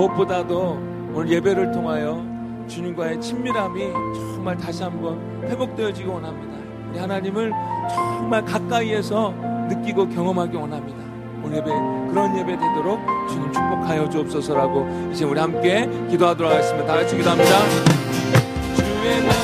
무엇보다도 오늘 예배를 통하여 주님과의 친밀함이 정말 다시 한번 회복되어지기 원합니다. 우리 하나님을 정말 가까이에서 느끼고 경험하기 원합니다. 오늘 예배 그런 예배 되도록 주님 축복하여 주옵소서라고 이제 우리 함께 기도하도록 하겠습니다. 다 같이 기도합니다. 주의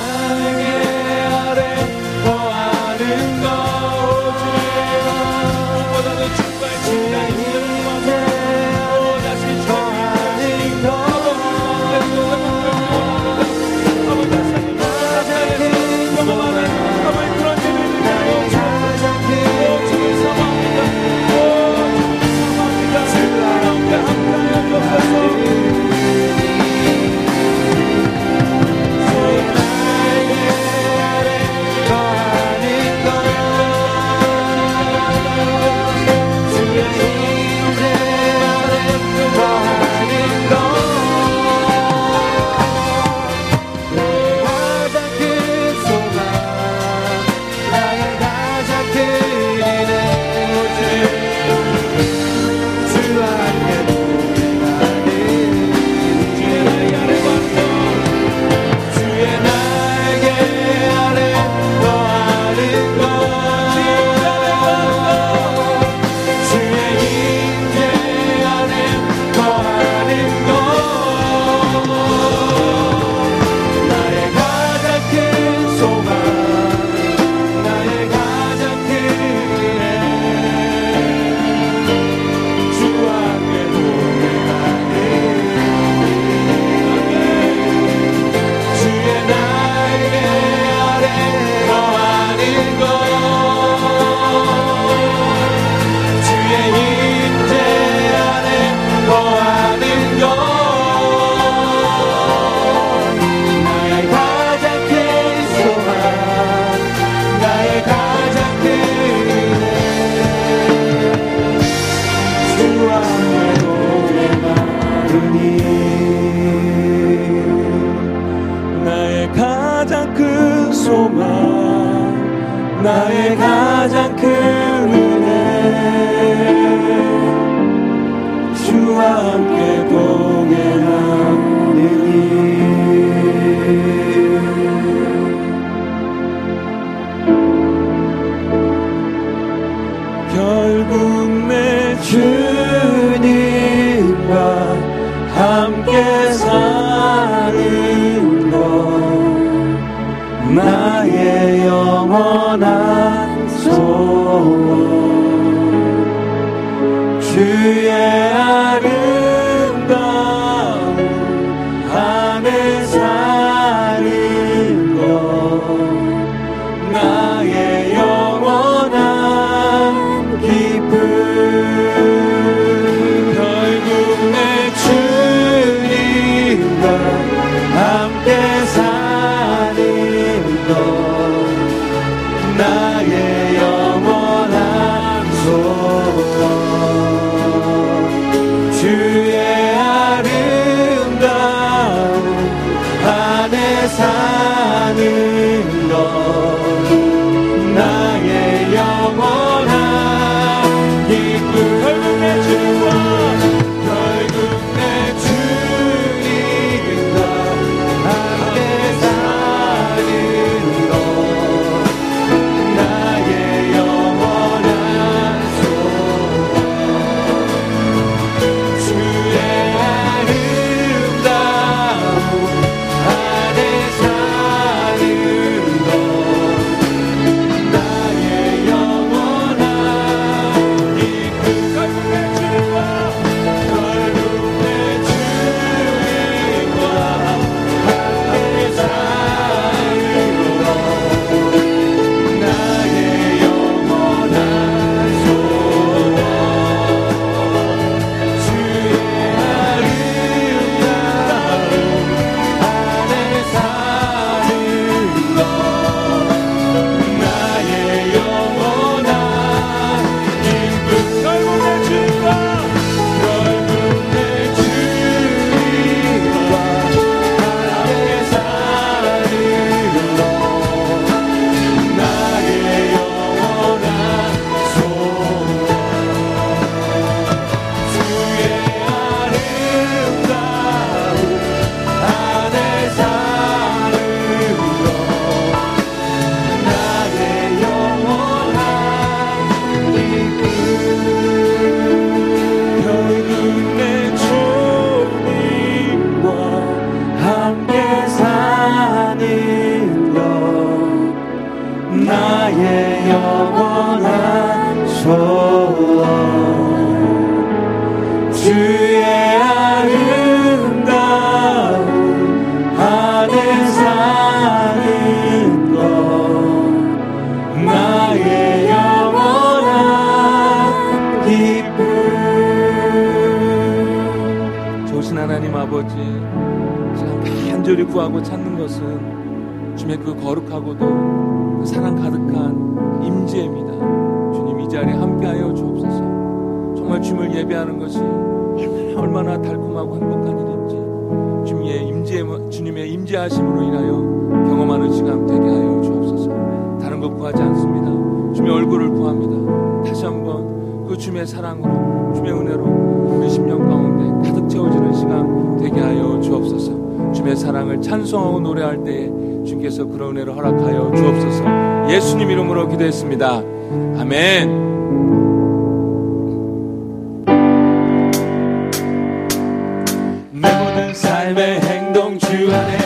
소망 나의 가장 큰 은혜. 주와 함께 주의 아름 간절히 구하고 찾는 것은 주님의 그 거룩하고도 그 사랑 가득한 임재입니다. 주님 이 자리에 함께하여 주옵소서. 정말 주님을 예배하는 것이 얼마나 달콤하고 행복한 일인지 주님의 임재 주님의 임재하심으로 인하여 경험하는 시간 되게 하여 주옵소서. 다른 것 구하지 않습니다. 주님의 얼굴을 구합니다. 다시 한번 그 주님의 사랑으로 주님의 은혜로 우리 심령 가운데 가득 채워지는 시간 되게 하여 주옵소서. 주님의 사랑을 찬송하고 노래할 때에 주께서 그런 은혜를 허락하여 주옵소서 예수님 이름으로 기도했습니다. 아멘. 삶의 행동 주 안에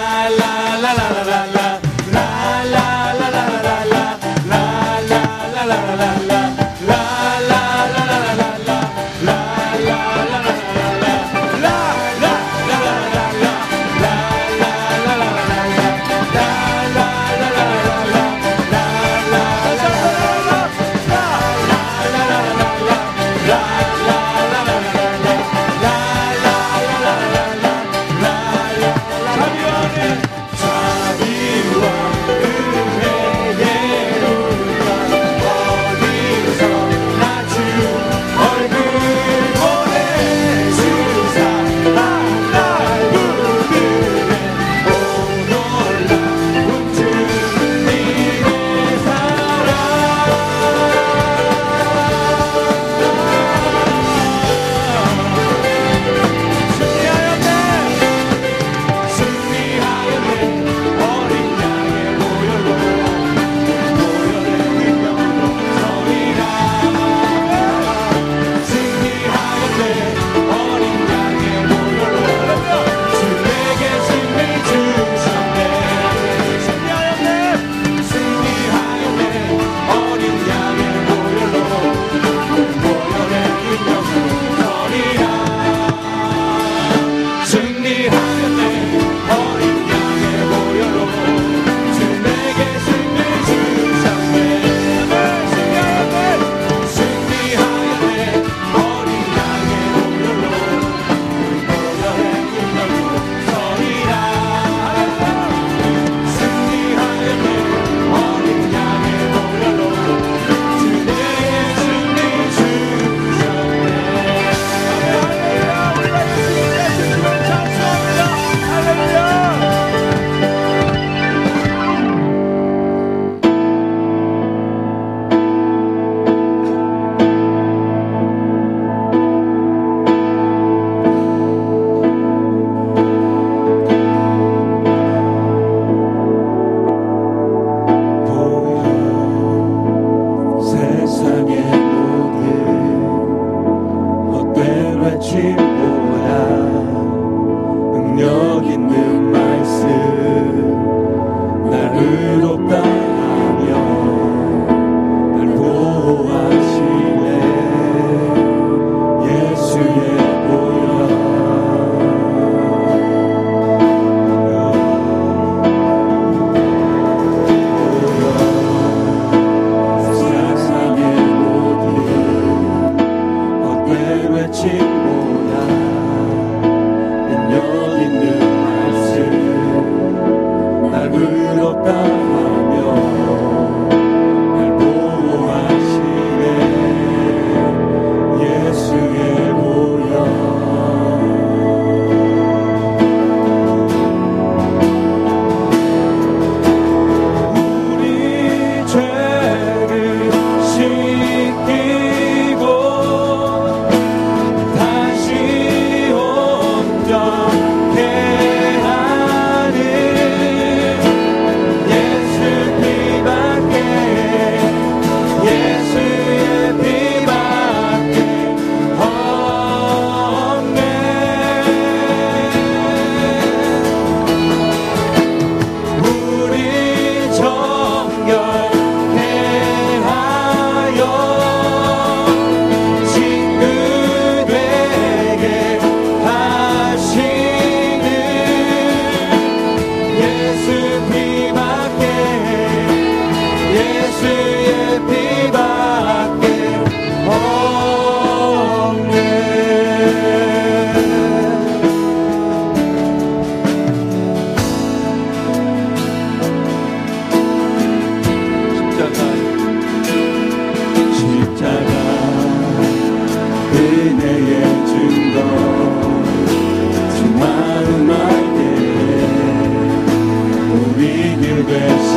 best.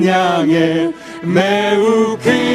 어린 양에 매우 큰